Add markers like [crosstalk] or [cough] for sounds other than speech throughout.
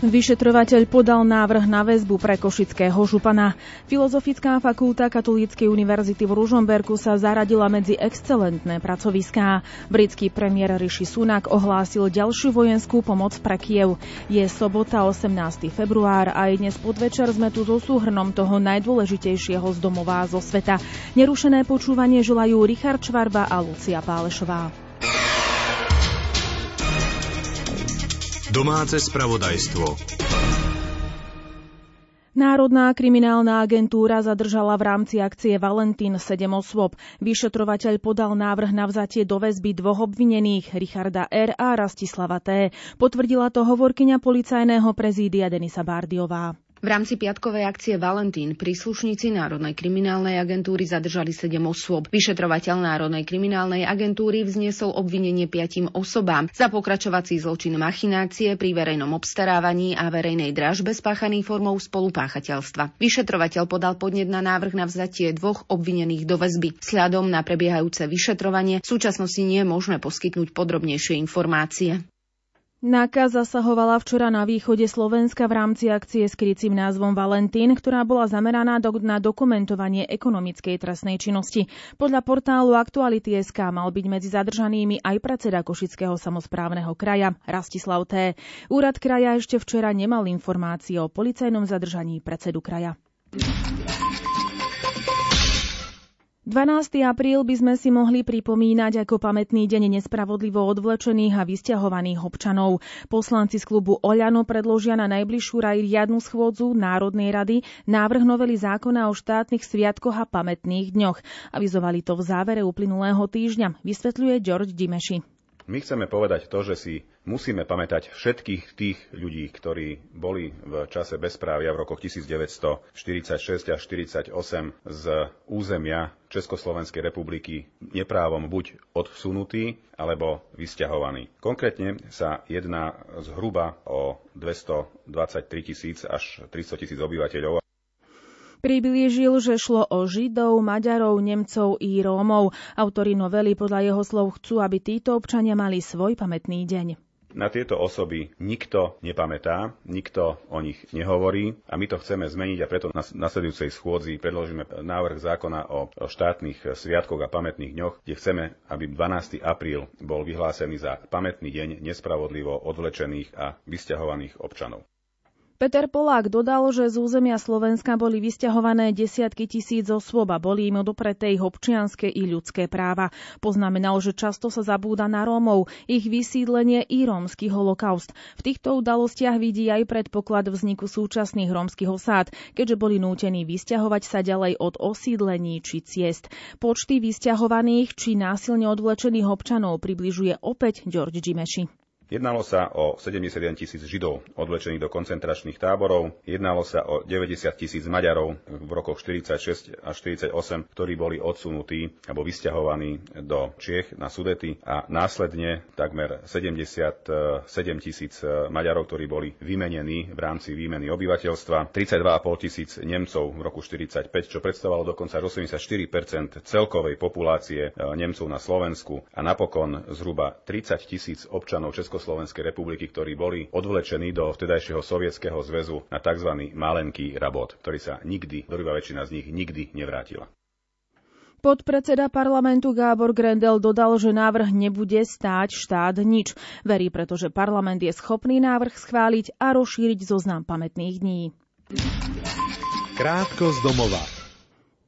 Vyšetrovateľ podal návrh na väzbu pre košického župana. Filozofická fakulta Katolíckej univerzity v Ružomberku sa zaradila medzi excelentné pracoviská. Britský premiér Rishi Sunak ohlásil ďalšiu vojenskú pomoc pre Kiev. Je sobota 18. február a aj dnes podvečer sme tu so súhrnom toho najdôležitejšieho z domova zo sveta. Nerušené počúvanie želajú Richard Čvarba a Lucia Pálešová. Domáce spravodajstvo. Národná kriminálna agentúra zadržala v rámci akcie Valentín 7 osôb. Vyšetrovateľ podal návrh na vzatie do väzby dvoch obvinených, Richarda R. a Rastislava T. Potvrdila to hovorkyňa policajného prezídia Denisa Bardiová. V rámci piatkovej akcie Valentín príslušníci Národnej kriminálnej agentúry zadržali 7 osôb. Vyšetrovateľ Národnej kriminálnej agentúry vzniesol obvinenie piatim osobám za pokračovací zločin machinácie pri verejnom obstarávaní a verejnej dražbe spáchaný formou spolupáchateľstva. Vyšetrovateľ podal podnet na návrh na vzatie dvoch obvinených do väzby. Sľadom na prebiehajúce vyšetrovanie v súčasnosti nie je možné poskytnúť podrobnejšie informácie. NAKA zasahovala včera na východe Slovenska v rámci akcie s krycím názvom Valentín, ktorá bola zameraná do, na dokumentovanie ekonomickej trestnej činnosti. Podľa portálu Aktuality.sk mal byť medzi zadržanými aj predseda Košického samozprávneho kraja Rastislav T. Úrad kraja ešte včera nemal informácie o policajnom zadržaní predsedu kraja. 12. apríl by sme si mohli pripomínať ako pamätný deň nespravodlivo odvlečených a vysťahovaných občanov. Poslanci z klubu Oľano predložia na najbližšiu riadnu schôdzu Národnej rady návrh novely zákona o štátnych sviatkoch a pamätných dňoch. Avizovali to v závere uplynulého týždňa, vysvetľuje George Dimeši. My chceme povedať to, že si musíme pamätať všetkých tých ľudí, ktorí boli v čase bezprávia v rokoch 1946 až 1948 z územia Československej republiky neprávom buď odsunutí alebo vysťahovaní. Konkrétne sa jedná zhruba o 223 tisíc až 300 tisíc obyvateľov Priblížil, že šlo o Židov, Maďarov, Nemcov i Rómov. Autori novely podľa jeho slov chcú, aby títo občania mali svoj pamätný deň. Na tieto osoby nikto nepamätá, nikto o nich nehovorí a my to chceme zmeniť a preto na nasledujúcej schôdzi predložíme návrh zákona o štátnych sviatkoch a pamätných dňoch, kde chceme, aby 12. apríl bol vyhlásený za pamätný deň nespravodlivo odvlečených a vysťahovaných občanov. Peter Polák dodal, že z územia Slovenska boli vysťahované desiatky tisíc osôb a boli im odopreté ich občianske i ľudské práva. Poznamenal, že často sa zabúda na Rómov, ich vysídlenie i rómsky holokaust. V týchto udalostiach vidí aj predpoklad vzniku súčasných rómskych osád, keďže boli nútení vysťahovať sa ďalej od osídlení či ciest. Počty vysťahovaných či násilne odvlečených občanov približuje opäť George Gimeši. Jednalo sa o 71 tisíc Židov odvlečených do koncentračných táborov, jednalo sa o 90 tisíc Maďarov v rokoch 46 až 48, ktorí boli odsunutí alebo vysťahovaní do Čiech na Sudety a následne takmer 77 tisíc Maďarov, ktorí boli vymenení v rámci výmeny obyvateľstva, 32,5 tisíc Nemcov v roku 45, čo predstavovalo dokonca 84 celkovej populácie Nemcov na Slovensku a napokon zhruba 30 tisíc občanov Česko Československej republiky, ktorí boli odvlečení do vtedajšieho sovietskeho zväzu na tzv. malenký rabot, ktorý sa nikdy, drvivá väčšina z nich nikdy nevrátila. Podpredseda parlamentu Gábor Grendel dodal, že návrh nebude stáť štát nič. Verí, pretože parlament je schopný návrh schváliť a rozšíriť zoznam pamätných dní. Krátko z domova.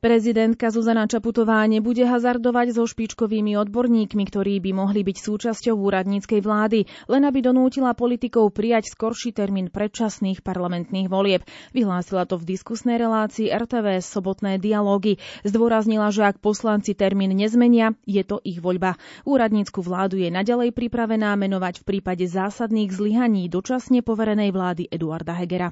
Prezidentka Zuzana Čaputová nebude hazardovať so špičkovými odborníkmi, ktorí by mohli byť súčasťou úradníckej vlády, len aby donútila politikov prijať skorší termín predčasných parlamentných volieb. Vyhlásila to v diskusnej relácii RTV sobotné dialógy. Zdôraznila, že ak poslanci termín nezmenia, je to ich voľba. Úradnícku vládu je naďalej pripravená menovať v prípade zásadných zlyhaní dočasne poverenej vlády Eduarda Hegera.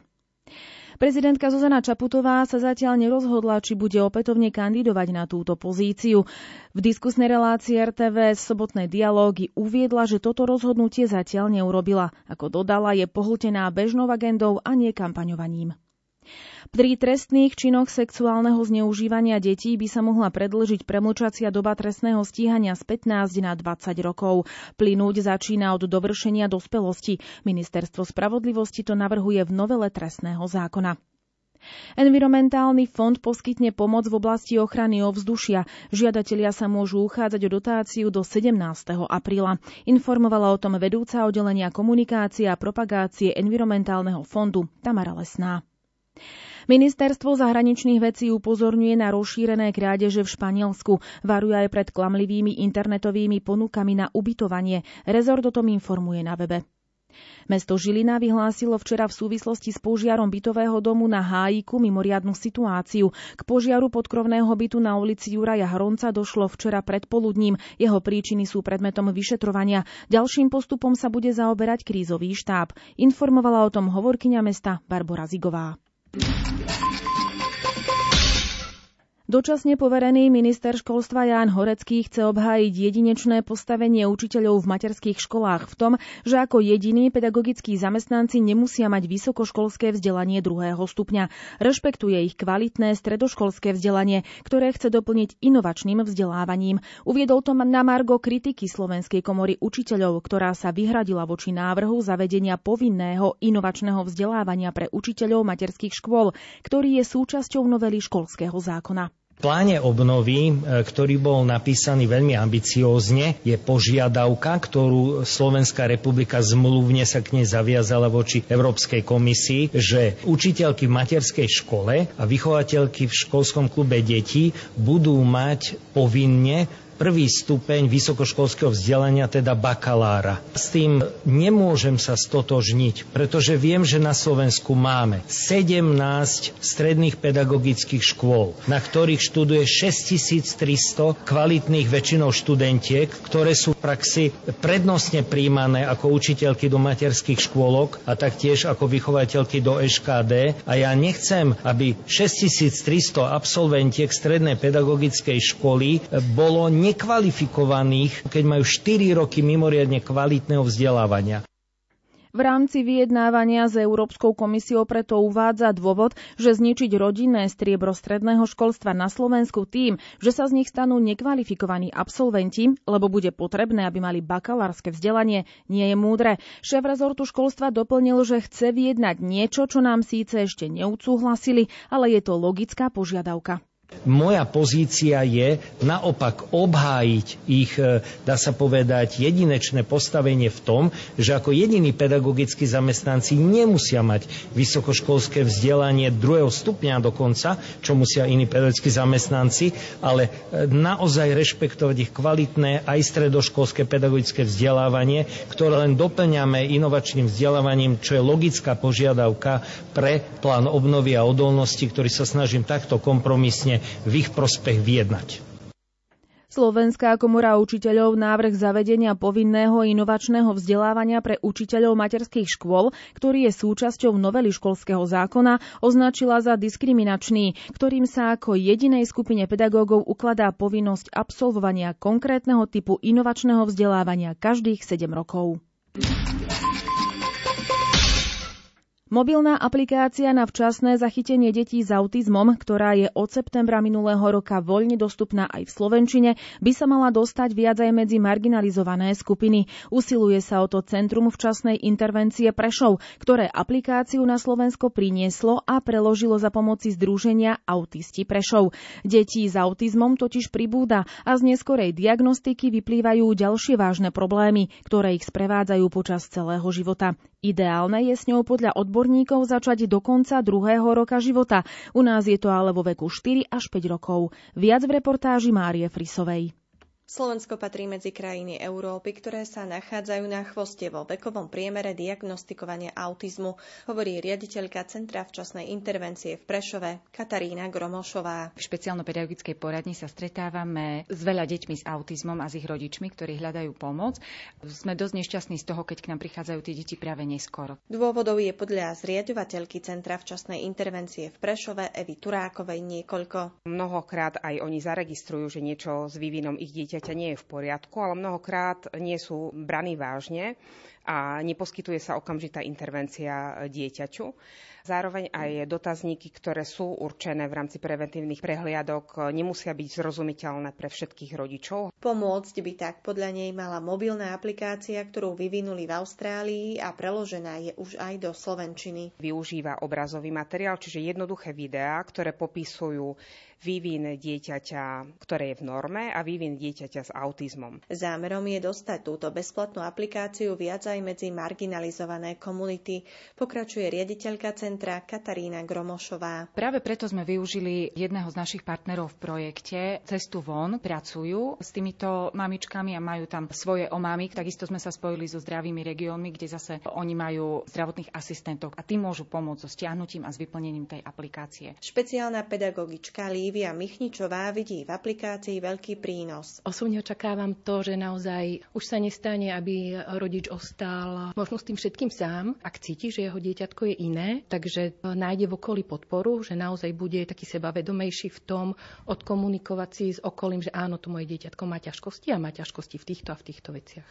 Prezidentka Zuzana Čaputová sa zatiaľ nerozhodla, či bude opätovne kandidovať na túto pozíciu. V diskusnej relácii RTV sobotné dialógy uviedla, že toto rozhodnutie zatiaľ neurobila. Ako dodala, je pohltená bežnou agendou a nie kampaňovaním. Pri trestných činoch sexuálneho zneužívania detí by sa mohla predlžiť premlčacia doba trestného stíhania z 15 na 20 rokov. Plynúť začína od dovršenia dospelosti. Ministerstvo spravodlivosti to navrhuje v novele trestného zákona. Environmentálny fond poskytne pomoc v oblasti ochrany ovzdušia. Žiadatelia sa môžu uchádzať o dotáciu do 17. apríla. Informovala o tom vedúca oddelenia komunikácie a propagácie environmentálneho fondu Tamara Lesná. Ministerstvo zahraničných vecí upozorňuje na rozšírené krádeže v Španielsku. Varuje aj pred klamlivými internetovými ponukami na ubytovanie. Rezort o tom informuje na webe. Mesto Žilina vyhlásilo včera v súvislosti s požiarom bytového domu na Hájiku mimoriadnu situáciu. K požiaru podkrovného bytu na ulici Juraja Hronca došlo včera predpoludním. Jeho príčiny sú predmetom vyšetrovania. Ďalším postupom sa bude zaoberať krízový štáb. Informovala o tom hovorkyňa mesta Barbara Zigová. 三井不動産は? Dočasne poverený minister školstva Ján Horecký chce obhájiť jedinečné postavenie učiteľov v materských školách v tom, že ako jediní pedagogickí zamestnanci nemusia mať vysokoškolské vzdelanie druhého stupňa. Rešpektuje ich kvalitné stredoškolské vzdelanie, ktoré chce doplniť inovačným vzdelávaním. Uviedol to na Margo kritiky Slovenskej komory učiteľov, ktorá sa vyhradila voči návrhu zavedenia povinného inovačného vzdelávania pre učiteľov materských škôl, ktorý je súčasťou novely školského zákona pláne obnovy, e, ktorý bol napísaný veľmi ambiciózne, je požiadavka, ktorú Slovenská republika zmluvne sa k nej zaviazala voči Európskej komisii, že učiteľky v materskej škole a vychovateľky v školskom klube detí budú mať povinne prvý stupeň vysokoškolského vzdelania, teda bakalára. S tým nemôžem sa stotožniť, pretože viem, že na Slovensku máme 17 stredných pedagogických škôl, na ktorých študuje 6300 kvalitných väčšinou študentiek, ktoré sú v praxi prednostne príjmané ako učiteľky do materských škôlok a taktiež ako vychovateľky do EŠKD. A ja nechcem, aby 6300 absolventiek strednej pedagogickej školy bolo ne nekvalifikovaných, keď majú 4 roky mimoriadne kvalitného vzdelávania. V rámci vyjednávania s Európskou komisiou preto uvádza dôvod, že zničiť rodinné striebro stredného školstva na Slovensku tým, že sa z nich stanú nekvalifikovaní absolventi, lebo bude potrebné, aby mali bakalárske vzdelanie, nie je múdre. Šéf rezortu školstva doplnil, že chce vyjednať niečo, čo nám síce ešte neucúhlasili, ale je to logická požiadavka. Moja pozícia je naopak obhájiť ich, e, dá sa povedať, jedinečné postavenie v tom, že ako jediní pedagogickí zamestnanci nemusia mať vysokoškolské vzdelanie druhého stupňa dokonca, čo musia iní pedagogickí zamestnanci, ale e, naozaj rešpektovať ich kvalitné aj stredoškolské pedagogické vzdelávanie, ktoré len doplňame inovačným vzdelávaním, čo je logická požiadavka pre plán obnovy a odolnosti, ktorý sa snažím takto kompromisne v ich prospech vyjednať. Slovenská komora učiteľov návrh zavedenia povinného inovačného vzdelávania pre učiteľov materských škôl, ktorý je súčasťou novely školského zákona, označila za diskriminačný, ktorým sa ako jedinej skupine pedagógov ukladá povinnosť absolvovania konkrétneho typu inovačného vzdelávania každých 7 rokov. Mobilná aplikácia na včasné zachytenie detí s autizmom, ktorá je od septembra minulého roka voľne dostupná aj v Slovenčine, by sa mala dostať viac aj medzi marginalizované skupiny. Usiluje sa o to Centrum včasnej intervencie Prešov, ktoré aplikáciu na Slovensko prinieslo a preložilo za pomoci Združenia Autisti Prešov. Detí s autizmom totiž pribúda a z neskorej diagnostiky vyplývajú ďalšie vážne problémy, ktoré ich sprevádzajú počas celého života. Ideálne je s ňou podľa odborníkov začať do konca druhého roka života. U nás je to ale vo veku 4 až 5 rokov. Viac v reportáži Márie Frisovej. Slovensko patrí medzi krajiny Európy, ktoré sa nachádzajú na chvoste vo vekovom priemere diagnostikovania autizmu, hovorí riaditeľka Centra včasnej intervencie v Prešove Katarína Gromošová. V špeciálno-pedagogickej poradni sa stretávame s veľa deťmi s autizmom a s ich rodičmi, ktorí hľadajú pomoc. Sme dosť nešťastní z toho, keď k nám prichádzajú tie deti práve neskoro. Dôvodov je podľa zriadovateľky Centra včasnej intervencie v Prešove Evy Turákovej niekoľko. Mnohokrát aj oni zaregistrujú, že niečo s vývinom ich dieťa dieťaťa nie je v poriadku, ale mnohokrát nie sú braní vážne a neposkytuje sa okamžitá intervencia dieťaťu. Zároveň aj dotazníky, ktoré sú určené v rámci preventívnych prehliadok, nemusia byť zrozumiteľné pre všetkých rodičov. Pomôcť by tak podľa nej mala mobilná aplikácia, ktorú vyvinuli v Austrálii a preložená je už aj do slovenčiny. Využíva obrazový materiál, čiže jednoduché videá, ktoré popisujú vývin dieťaťa, ktoré je v norme a vývin dieťaťa s autizmom. Zámerom je dostať túto bezplatnú aplikáciu viac aj medzi marginalizované komunity, pokračuje riaditeľka centra Katarína Gromošová. Práve preto sme využili jedného z našich partnerov v projekte Cestu von, pracujú s týmito mamičkami a majú tam svoje omámy. Takisto sme sa spojili so zdravými regiónmi, kde zase oni majú zdravotných asistentov a tí môžu pomôcť so stiahnutím a s vyplnením tej aplikácie. Špeciálna pedagogička Lí Lívia Michničová vidí v aplikácii veľký prínos. Osobne očakávam to, že naozaj už sa nestane, aby rodič ostal možno s tým všetkým sám, ak cíti, že jeho dieťatko je iné, takže nájde v okolí podporu, že naozaj bude taký sebavedomejší v tom odkomunikovať si s okolím, že áno, to moje dieťatko má ťažkosti a má ťažkosti v týchto a v týchto veciach.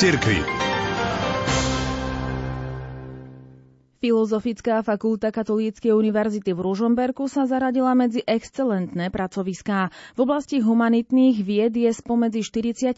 cirkvi. Filozofická fakulta Katolíckej univerzity v Ružomberku sa zaradila medzi excelentné pracoviská. V oblasti humanitných vied je spomedzi 47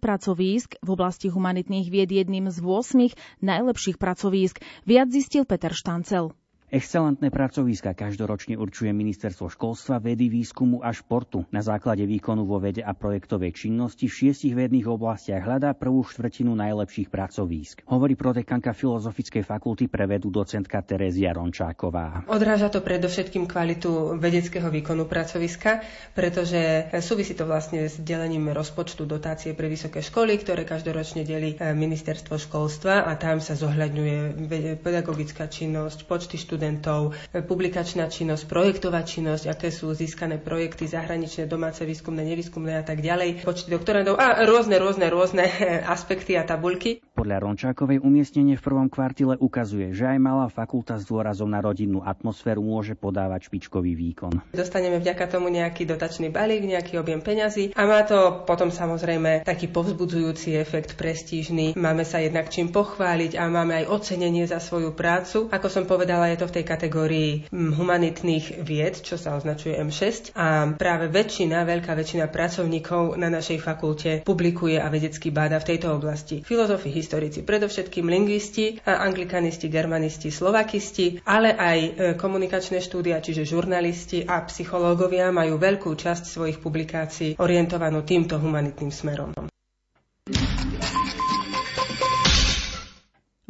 pracovísk, v oblasti humanitných vied jedným z 8 najlepších pracovísk. Viac zistil Peter Štancel. Excelentné pracoviska každoročne určuje Ministerstvo školstva, vedy, výskumu a športu. Na základe výkonu vo vede a projektovej činnosti v šiestich vedných oblastiach hľadá prvú štvrtinu najlepších pracovísk. Hovorí prodekanka Filozofickej fakulty pre vedu docentka Terezia Rončáková. Odráža to predovšetkým kvalitu vedeckého výkonu pracoviska, pretože súvisí to vlastne s delením rozpočtu dotácie pre vysoké školy, ktoré každoročne delí eh, Ministerstvo školstva a tam sa zohľadňuje pedagogická činnosť, počty študentov, študentov, publikačná činnosť, projektová činnosť, aké sú získané projekty zahraničné, domáce, výskumné, nevýskumné a tak ďalej, počty doktorandov a rôzne, rôzne, rôzne [laughs] aspekty a tabulky. Podľa Rončákovej umiestnenie v prvom kvartile ukazuje, že aj malá fakulta s dôrazom na rodinnú atmosféru môže podávať špičkový výkon. Dostaneme vďaka tomu nejaký dotačný balík, nejaký objem peňazí a má to potom samozrejme taký povzbudzujúci efekt prestížny. Máme sa jednak čím pochváliť a máme aj ocenenie za svoju prácu. Ako som povedala, je to v tej kategórii mm, humanitných vied, čo sa označuje M6 a práve väčšina, veľká väčšina pracovníkov na našej fakulte publikuje a vedecky báda v tejto oblasti. Filozofi, historici, predovšetkým lingvisti, anglikanisti, germanisti, slovakisti, ale aj e, komunikačné štúdia, čiže žurnalisti a psychológovia majú veľkú časť svojich publikácií orientovanú týmto humanitným smerom.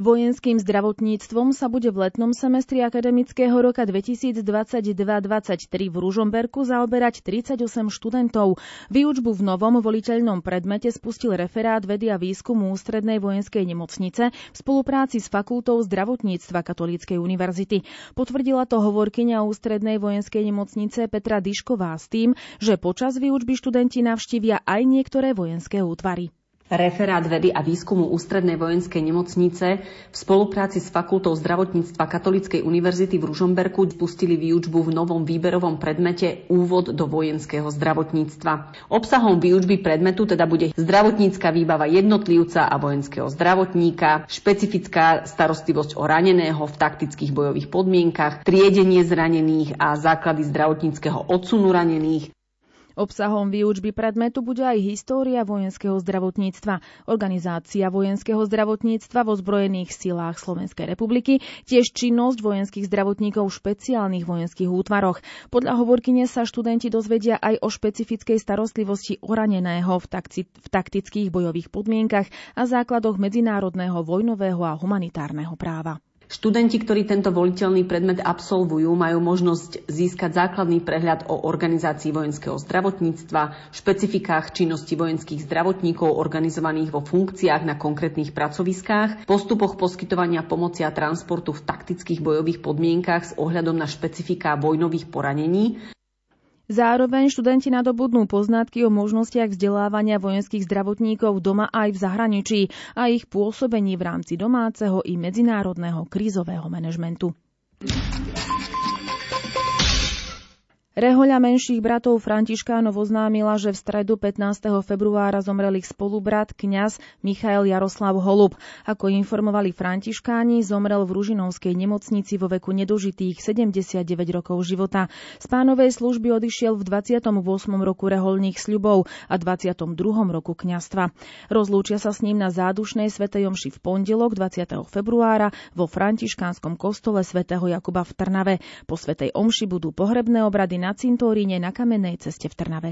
Vojenským zdravotníctvom sa bude v letnom semestri akademického roka 2022-2023 v Ružomberku zaoberať 38 študentov. Výučbu v novom voliteľnom predmete spustil referát vedy a výskumu Ústrednej vojenskej nemocnice v spolupráci s Fakultou zdravotníctva Katolíckej univerzity. Potvrdila to hovorkyňa Ústrednej vojenskej nemocnice Petra Dišková s tým, že počas výučby študenti navštívia aj niektoré vojenské útvary. Referát vedy a výskumu Ústrednej vojenskej nemocnice v spolupráci s Fakultou zdravotníctva Katolíckej univerzity v Ružomberku spustili výučbu v novom výberovom predmete Úvod do vojenského zdravotníctva. Obsahom výučby predmetu teda bude zdravotnícka výbava jednotlivca a vojenského zdravotníka, špecifická starostlivosť o raneného v taktických bojových podmienkach, triedenie zranených a základy zdravotníckého odsunu ranených, Obsahom výučby predmetu bude aj história vojenského zdravotníctva, organizácia vojenského zdravotníctva vo zbrojených silách Slovenskej republiky, tiež činnosť vojenských zdravotníkov v špeciálnych vojenských útvaroch. Podľa hovorkyne sa študenti dozvedia aj o špecifickej starostlivosti oraneného v, takci- v taktických bojových podmienkach a základoch medzinárodného vojnového a humanitárneho práva. Študenti, ktorí tento voliteľný predmet absolvujú, majú možnosť získať základný prehľad o organizácii vojenského zdravotníctva, špecifikách činnosti vojenských zdravotníkov organizovaných vo funkciách na konkrétnych pracoviskách, postupoch poskytovania pomoci a transportu v taktických bojových podmienkach s ohľadom na špecifiká vojnových poranení, Zároveň študenti nadobudnú poznatky o možnostiach vzdelávania vojenských zdravotníkov doma aj v zahraničí a ich pôsobení v rámci domáceho i medzinárodného krízového manažmentu. Rehoľa menších bratov Františkánov oznámila, že v stredu 15. februára zomrel ich spolubrat kňaz Michael Jaroslav Holub. Ako informovali Františkáni, zomrel v Ružinovskej nemocnici vo veku nedožitých 79 rokov života. Z pánovej služby odišiel v 28. roku reholných sľubov a 22. roku kňastva. Rozlúčia sa s ním na zádušnej svätej omši v pondelok 20. februára vo františkánskom kostole svätého Jakuba v Trnave. Po svätej omši budú pohrebné obrady na cintoríne na Kamennej ceste v Trnave.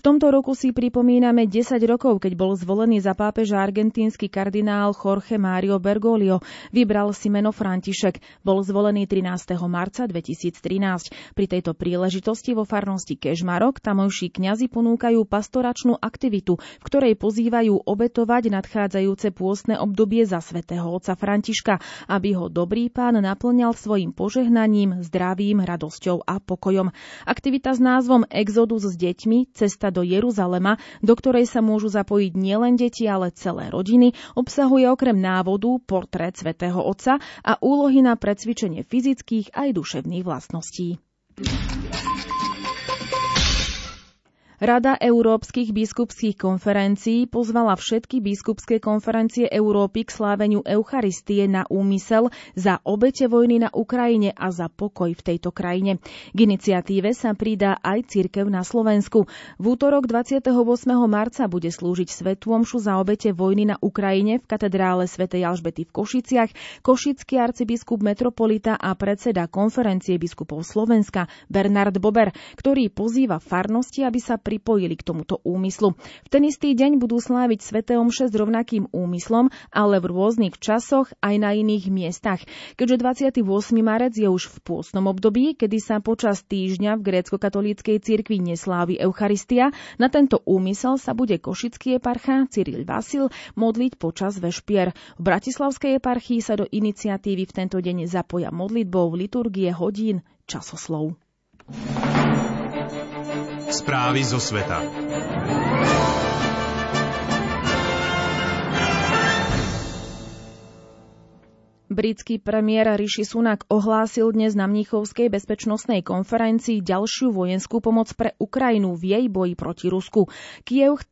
V tomto roku si pripomíname 10 rokov, keď bol zvolený za pápeža argentínsky kardinál Jorge Mario Bergoglio. Vybral si meno František. Bol zvolený 13. marca 2013. Pri tejto príležitosti vo farnosti Kežmarok tamojší kňazi ponúkajú pastoračnú aktivitu, v ktorej pozývajú obetovať nadchádzajúce pôstne obdobie za svätého otca Františka, aby ho dobrý pán naplňal svojim požehnaním, zdravím, radosťou a pokojom. Aktivita s názvom Exodus s deťmi, cesta do Jeruzalema, do ktorej sa môžu zapojiť nielen deti, ale celé rodiny, obsahuje okrem návodu portrét svätého Otca a úlohy na predsvičenie fyzických aj duševných vlastností. Rada európskych biskupských konferencií pozvala všetky biskupské konferencie Európy k sláveniu Eucharistie na úmysel za obete vojny na Ukrajine a za pokoj v tejto krajine. K iniciatíve sa pridá aj cirkev na Slovensku. V útorok 28. marca bude slúžiť Svetú omšu za obete vojny na Ukrajine v katedrále svätej Alžbety v Košiciach košický arcibiskup metropolita a predseda konferencie biskupov Slovenska Bernard Bober, ktorý pozýva farnosti, aby sa pripojili k tomuto úmyslu. V ten istý deň budú sláviť Svete Omše s rovnakým úmyslom, ale v rôznych časoch aj na iných miestach. Keďže 28. marec je už v pôstnom období, kedy sa počas týždňa v grécko-katolíckej cirkvi neslávi Eucharistia, na tento úmysel sa bude košický eparcha Cyril Vasil modliť počas vešpier. V Bratislavskej eparchii sa do iniciatívy v tento deň zapoja modlitbou liturgie hodín časoslov. Správy zo sveta. Britský premiér Rishi Sunak ohlásil dnes na Mníchovskej bezpečnostnej konferencii ďalšiu vojenskú pomoc pre Ukrajinu v jej boji proti Rusku. Kiev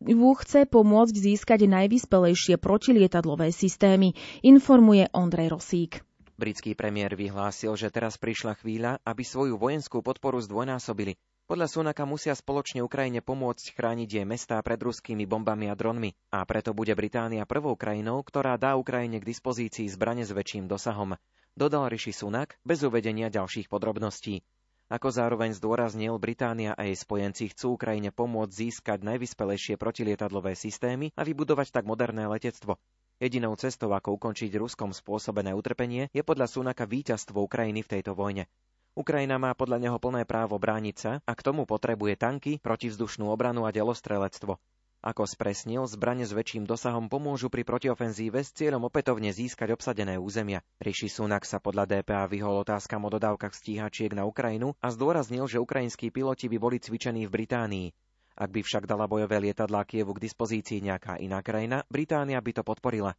chce pomôcť získať najvyspelejšie protilietadlové systémy, informuje Ondrej Rosík. Britský premiér vyhlásil, že teraz prišla chvíľa, aby svoju vojenskú podporu zdvojnásobili. Podľa Sunaka musia spoločne Ukrajine pomôcť chrániť jej mestá pred ruskými bombami a dronmi a preto bude Británia prvou krajinou, ktorá dá Ukrajine k dispozícii zbrane s väčším dosahom. Dodal Rishi Sunak bez uvedenia ďalších podrobností. Ako zároveň zdôraznil, Británia a jej spojenci chcú Ukrajine pomôcť získať najvyspelejšie protilietadlové systémy a vybudovať tak moderné letectvo. Jedinou cestou, ako ukončiť Ruskom spôsobené utrpenie, je podľa Sunaka víťazstvo Ukrajiny v tejto vojne. Ukrajina má podľa neho plné právo brániť sa a k tomu potrebuje tanky, protivzdušnú obranu a delostrelectvo. Ako spresnil, zbrane s väčším dosahom pomôžu pri protiofenzíve s cieľom opätovne získať obsadené územia. Rishi Sunak sa podľa DPA vyhol otázkam o dodávkach stíhačiek na Ukrajinu a zdôraznil, že ukrajinskí piloti by boli cvičení v Británii. Ak by však dala bojové lietadlá Kievu k dispozícii nejaká iná krajina, Británia by to podporila.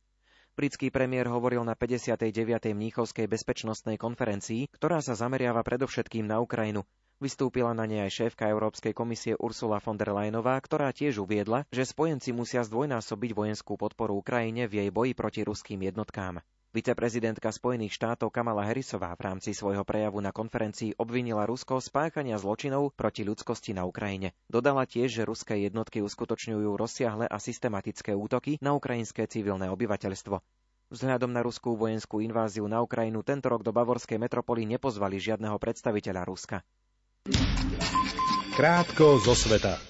Britský premiér hovoril na 59. Mníchovskej bezpečnostnej konferencii, ktorá sa zameriava predovšetkým na Ukrajinu. Vystúpila na nej aj šéfka Európskej komisie Ursula von der Leyenová, ktorá tiež uviedla, že spojenci musia zdvojnásobiť vojenskú podporu Ukrajine v jej boji proti ruským jednotkám. Viceprezidentka Spojených štátov Kamala Harrisová v rámci svojho prejavu na konferencii obvinila Rusko z páchania zločinov proti ľudskosti na Ukrajine. Dodala tiež, že ruské jednotky uskutočňujú rozsiahle a systematické útoky na ukrajinské civilné obyvateľstvo. Vzhľadom na ruskú vojenskú inváziu na Ukrajinu tento rok do bavorskej metropoly nepozvali žiadneho predstaviteľa Ruska. Krátko zo sveta.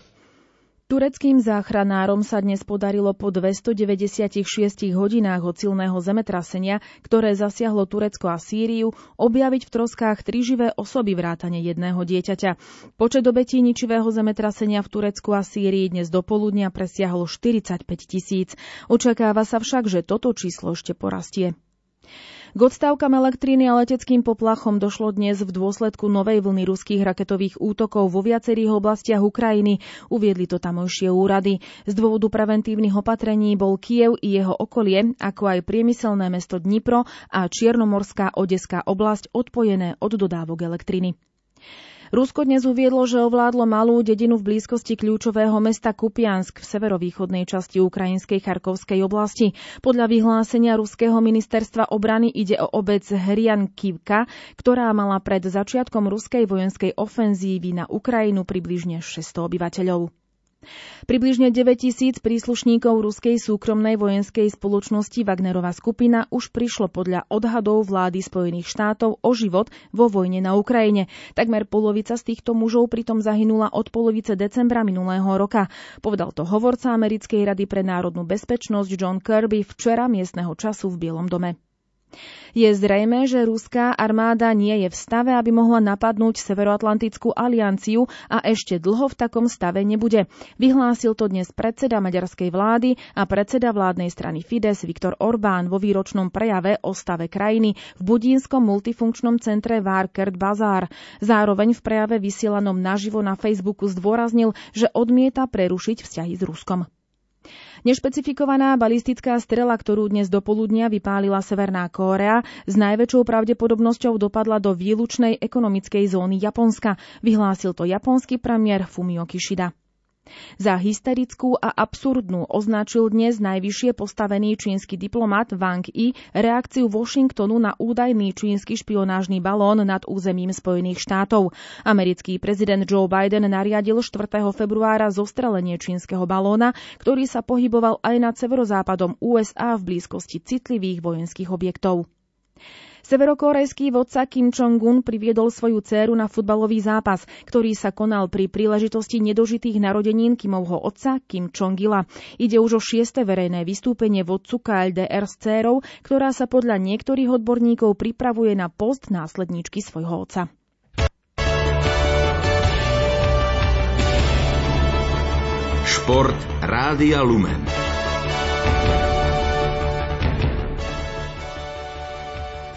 Tureckým záchranárom sa dnes podarilo po 296 hodinách od silného zemetrasenia, ktoré zasiahlo Turecko a Sýriu, objaviť v troskách tri živé osoby vrátane jedného dieťaťa. Počet obetí ničivého zemetrasenia v Turecku a Sýrii dnes do poludnia presiahol 45 tisíc. Očakáva sa však, že toto číslo ešte porastie. K odstávkam elektriny a leteckým poplachom došlo dnes v dôsledku novej vlny ruských raketových útokov vo viacerých oblastiach Ukrajiny. Uviedli to tamojšie úrady. Z dôvodu preventívnych opatrení bol Kiev i jeho okolie, ako aj priemyselné mesto Dnipro a Čiernomorská Odeská oblasť odpojené od dodávok elektriny. Rusko dnes uviedlo, že ovládlo malú dedinu v blízkosti kľúčového mesta Kupiansk v severovýchodnej časti ukrajinskej Charkovskej oblasti. Podľa vyhlásenia Ruského ministerstva obrany ide o obec Hriankivka, ktorá mala pred začiatkom ruskej vojenskej ofenzívy na Ukrajinu približne 600 obyvateľov. Približne 9 tisíc príslušníkov ruskej súkromnej vojenskej spoločnosti Wagnerova skupina už prišlo podľa odhadov vlády Spojených štátov o život vo vojne na Ukrajine. Takmer polovica z týchto mužov pritom zahynula od polovice decembra minulého roka. Povedal to hovorca Americkej rady pre národnú bezpečnosť John Kirby včera miestneho času v Bielom dome. Je zrejme, že ruská armáda nie je v stave, aby mohla napadnúť Severoatlantickú alianciu a ešte dlho v takom stave nebude. Vyhlásil to dnes predseda maďarskej vlády a predseda vládnej strany Fides Viktor Orbán vo výročnom prejave o stave krajiny v budínskom multifunkčnom centre Várkert Bazár. Zároveň v prejave vysielanom naživo na Facebooku zdôraznil, že odmieta prerušiť vzťahy s Ruskom. Nešpecifikovaná balistická strela, ktorú dnes do poludnia vypálila Severná Kórea, s najväčšou pravdepodobnosťou dopadla do výlučnej ekonomickej zóny Japonska, vyhlásil to japonský premiér Fumio Kishida. Za hysterickú a absurdnú označil dnes najvyššie postavený čínsky diplomat Wang Yi reakciu Washingtonu na údajný čínsky špionážny balón nad územím Spojených štátov. Americký prezident Joe Biden nariadil 4. februára zostrelenie čínskeho balóna, ktorý sa pohyboval aj nad severozápadom USA v blízkosti citlivých vojenských objektov. Severokorejský vodca Kim Jong-un priviedol svoju dceru na futbalový zápas, ktorý sa konal pri príležitosti nedožitých narodenín Kimovho otca Kim Jong-ila. Ide už o šieste verejné vystúpenie vodcu KLDR s dcerou, ktorá sa podľa niektorých odborníkov pripravuje na post následníčky svojho otca. Šport Rádia Lumen.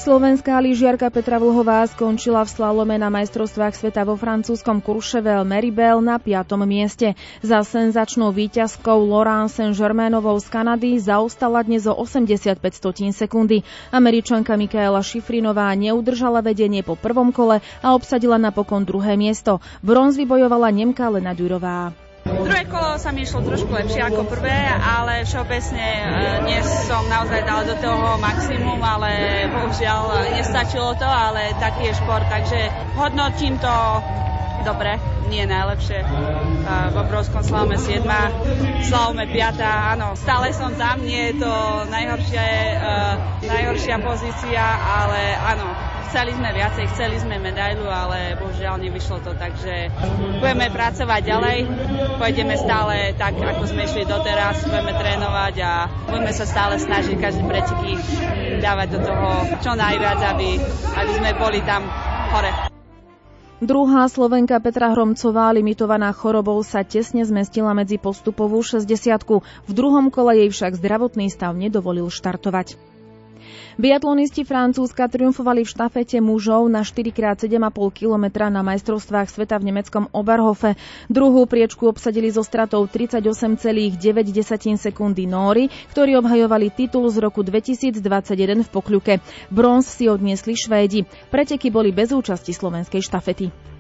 Slovenská lyžiarka Petra Vlhová skončila v slalome na majstrovstvách sveta vo francúzskom Courchevel Meribel na 5. mieste. Za senzačnou výťazkou Laurent Saint-Germainovou z Kanady zaostala dnes o 85 stotín sekundy. Američanka Mikaela Šifrinová neudržala vedenie po prvom kole a obsadila napokon druhé miesto. Bronz vybojovala Nemka Lena Durová. Druhé kolo sa mi išlo trošku lepšie ako prvé, ale všeobecne e, dnes som naozaj dala do toho maximum, ale bohužiaľ nestačilo to, ale taký je šport, takže hodnotím to dobre, nie najlepšie. E, v obrovskom slalome 7, slalome 5, áno, stále som tam, nie je to najhoršia, uh, najhoršia pozícia, ale áno, Chceli sme viacej, chceli sme medailu, ale bohužiaľ nevyšlo to, takže budeme pracovať ďalej, pôjdeme stále tak, ako sme išli doteraz, budeme trénovať a budeme sa stále snažiť každý preteky dávať do toho čo najviac, aby, aby sme boli tam hore. Druhá Slovenka Petra Hromcová, limitovaná chorobou, sa tesne zmestila medzi postupovú 60 V druhom kole jej však zdravotný stav nedovolil štartovať. Biatlonisti Francúzska triumfovali v štafete mužov na 4x7,5 km na majstrovstvách sveta v nemeckom Oberhofe. Druhú priečku obsadili so stratou 38,9 sekundy Nóry, ktorí obhajovali titul z roku 2021 v Pokľuke. Bronz si odniesli Švédi. Preteky boli bez účasti slovenskej štafety.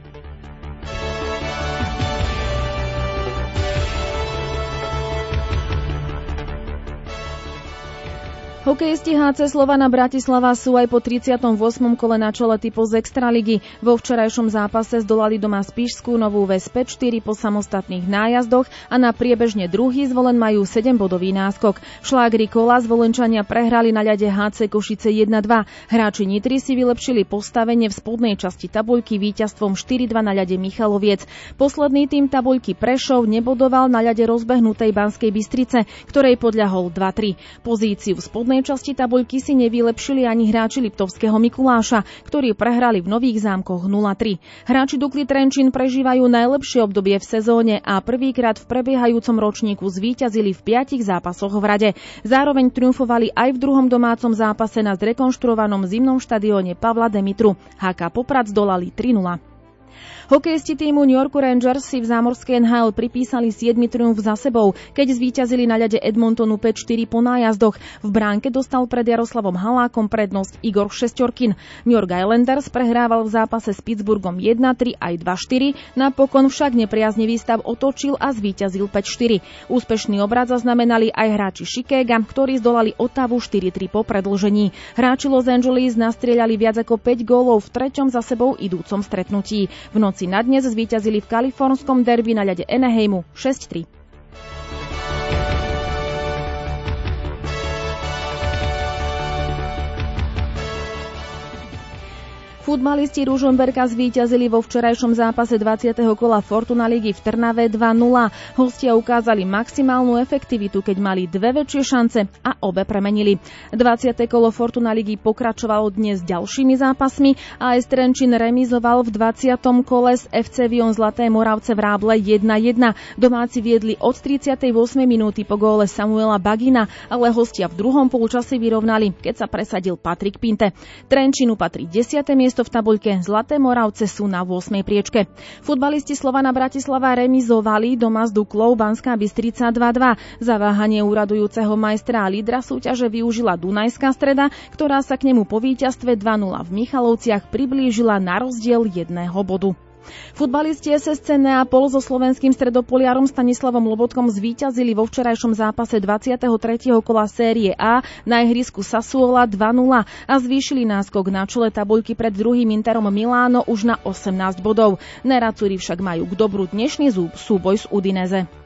Hokejisti HC Slovana Bratislava sú aj po 38. kole na čele typu z Extraligy. Vo včerajšom zápase zdolali doma Spíšskú Novú Ves 5-4 po samostatných nájazdoch a na priebežne druhý zvolen majú 7-bodový náskok. Šlágri kola zvolenčania prehrali na ľade HC Košice 1-2. Hráči Nitry si vylepšili postavenie v spodnej časti tabuľky víťazstvom 4-2 na ľade Michaloviec. Posledný tým tabuľky Prešov nebodoval na ľade rozbehnutej Banskej Bystrice, ktorej podľahol 2-3. Pozíciu v spodnej spodnej časti tabuľky si nevylepšili ani hráči Liptovského Mikuláša, ktorí prehrali v Nových zámkoch 0-3. Hráči Dukly Trenčín prežívajú najlepšie obdobie v sezóne a prvýkrát v prebiehajúcom ročníku zvíťazili v piatich zápasoch v rade. Zároveň triumfovali aj v druhom domácom zápase na zrekonštruovanom zimnom štadióne Pavla Demitru. HK Poprad zdolali 3-0. Hokejisti týmu New York Rangers si v zámorskej NHL pripísali 7 triumf za sebou, keď zvíťazili na ľade Edmontonu 5-4 po nájazdoch. V bránke dostal pred Jaroslavom Halákom prednosť Igor Šestorkin. New York Islanders prehrával v zápase s Pittsburghom 1-3 aj 2-4, napokon však nepriaznivý stav otočil a zvíťazil 5-4. Úspešný obrad zaznamenali aj hráči Chicago, ktorí zdolali Otavu 4-3 po predlžení. Hráči Los Angeles nastrieľali viac ako 5 gólov v treťom za sebou idúcom stretnutí. V noci Cowboysi na dnes zvíťazili v kalifornskom derby na ľade Anaheimu 6-3. Futbalisti Ružomberka zvíťazili vo včerajšom zápase 20. kola Fortuna ligy v Trnave 2-0. Hostia ukázali maximálnu efektivitu, keď mali dve väčšie šance a obe premenili. 20. kolo Fortuna ligy pokračovalo dnes ďalšími zápasmi a aj Trenčín remizoval v 20. kole s FC Vion Zlaté Moravce v Ráble 1-1. Domáci viedli od 38. minúty po góle Samuela Bagina, ale hostia v druhom polčase vyrovnali, keď sa presadil Patrik Pinte. Trenčínu patrí 10. miesto miesto v tabuľke Zlaté Moravce sú na 8. priečke. Futbalisti Slovana Bratislava remizovali doma s Duklou Banská Bystrica 2-2. Zaváhanie úradujúceho majstra a lídra súťaže využila Dunajská streda, ktorá sa k nemu po víťazstve 2-0 v Michalovciach priblížila na rozdiel jedného bodu. Futbalisti SSC Neapol so slovenským stredopoliarom Stanislavom Lobotkom zvíťazili vo včerajšom zápase 23. kola série A na ihrisku Sassuola 2-0 a zvýšili náskok na čele tabuľky pred druhým Interom Miláno už na 18 bodov. Neracúri však majú k dobru dnešný súboj z Udineze.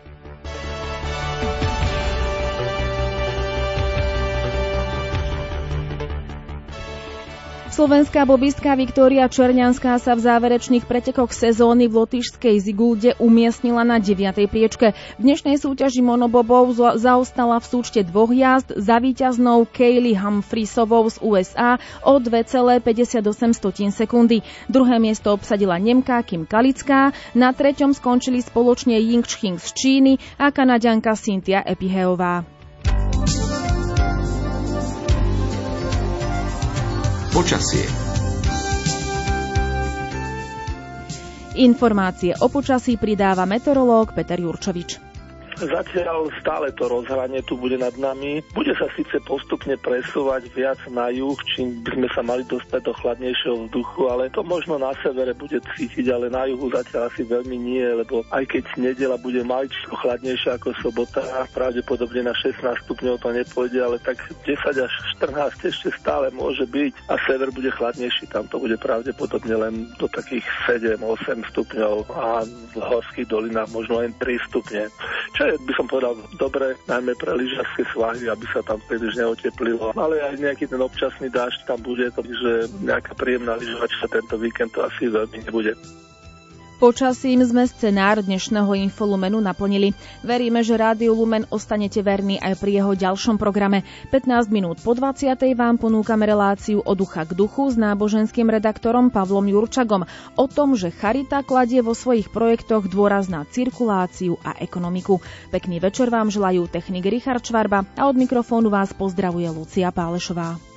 Slovenská bobistka Viktória Černianská sa v záverečných pretekoch sezóny v lotyšskej Zigulde umiestnila na 9. priečke. V dnešnej súťaži monobobov zaostala v súčte dvoch jazd za víťaznou Kaylee Humphreysovou z USA o 2,58 sekundy. Druhé miesto obsadila Nemka Kim Kalická, na treťom skončili spoločne Ying Ching z Číny a Kanaďanka Cynthia Epiheová. Počasie. Informácie o počasí pridáva meteorológ Peter Jurčovič. Zatiaľ stále to rozhranie tu bude nad nami. Bude sa síce postupne presúvať viac na juh, čím by sme sa mali dostať do chladnejšieho vzduchu, ale to možno na severe bude cítiť, ale na juhu zatiaľ asi veľmi nie, lebo aj keď nedela bude maličko chladnejšia ako sobota, pravdepodobne na 16 stupňov to nepôjde, ale tak 10 až 14 ešte stále môže byť a sever bude chladnejší, tam to bude pravdepodobne len do takých 7-8 stupňov a v horských dolinách možno len 3 stupne. Čo by som povedal, dobre, najmä pre lyžařské svahy, aby sa tam príliš neoteplilo. Ale aj nejaký ten občasný dážď tam bude, takže nejaká príjemná lyžovačka tento víkend to asi veľmi nebude. Počasím sme scenár dnešného Infolumenu naplnili. Veríme, že Rádiu Lumen ostanete verní aj pri jeho ďalšom programe. 15 minút po 20. vám ponúkame reláciu od ducha k duchu s náboženským redaktorom Pavlom Jurčagom o tom, že Charita kladie vo svojich projektoch dôraz na cirkuláciu a ekonomiku. Pekný večer vám želajú technik Richard Čvarba a od mikrofónu vás pozdravuje Lucia Pálešová.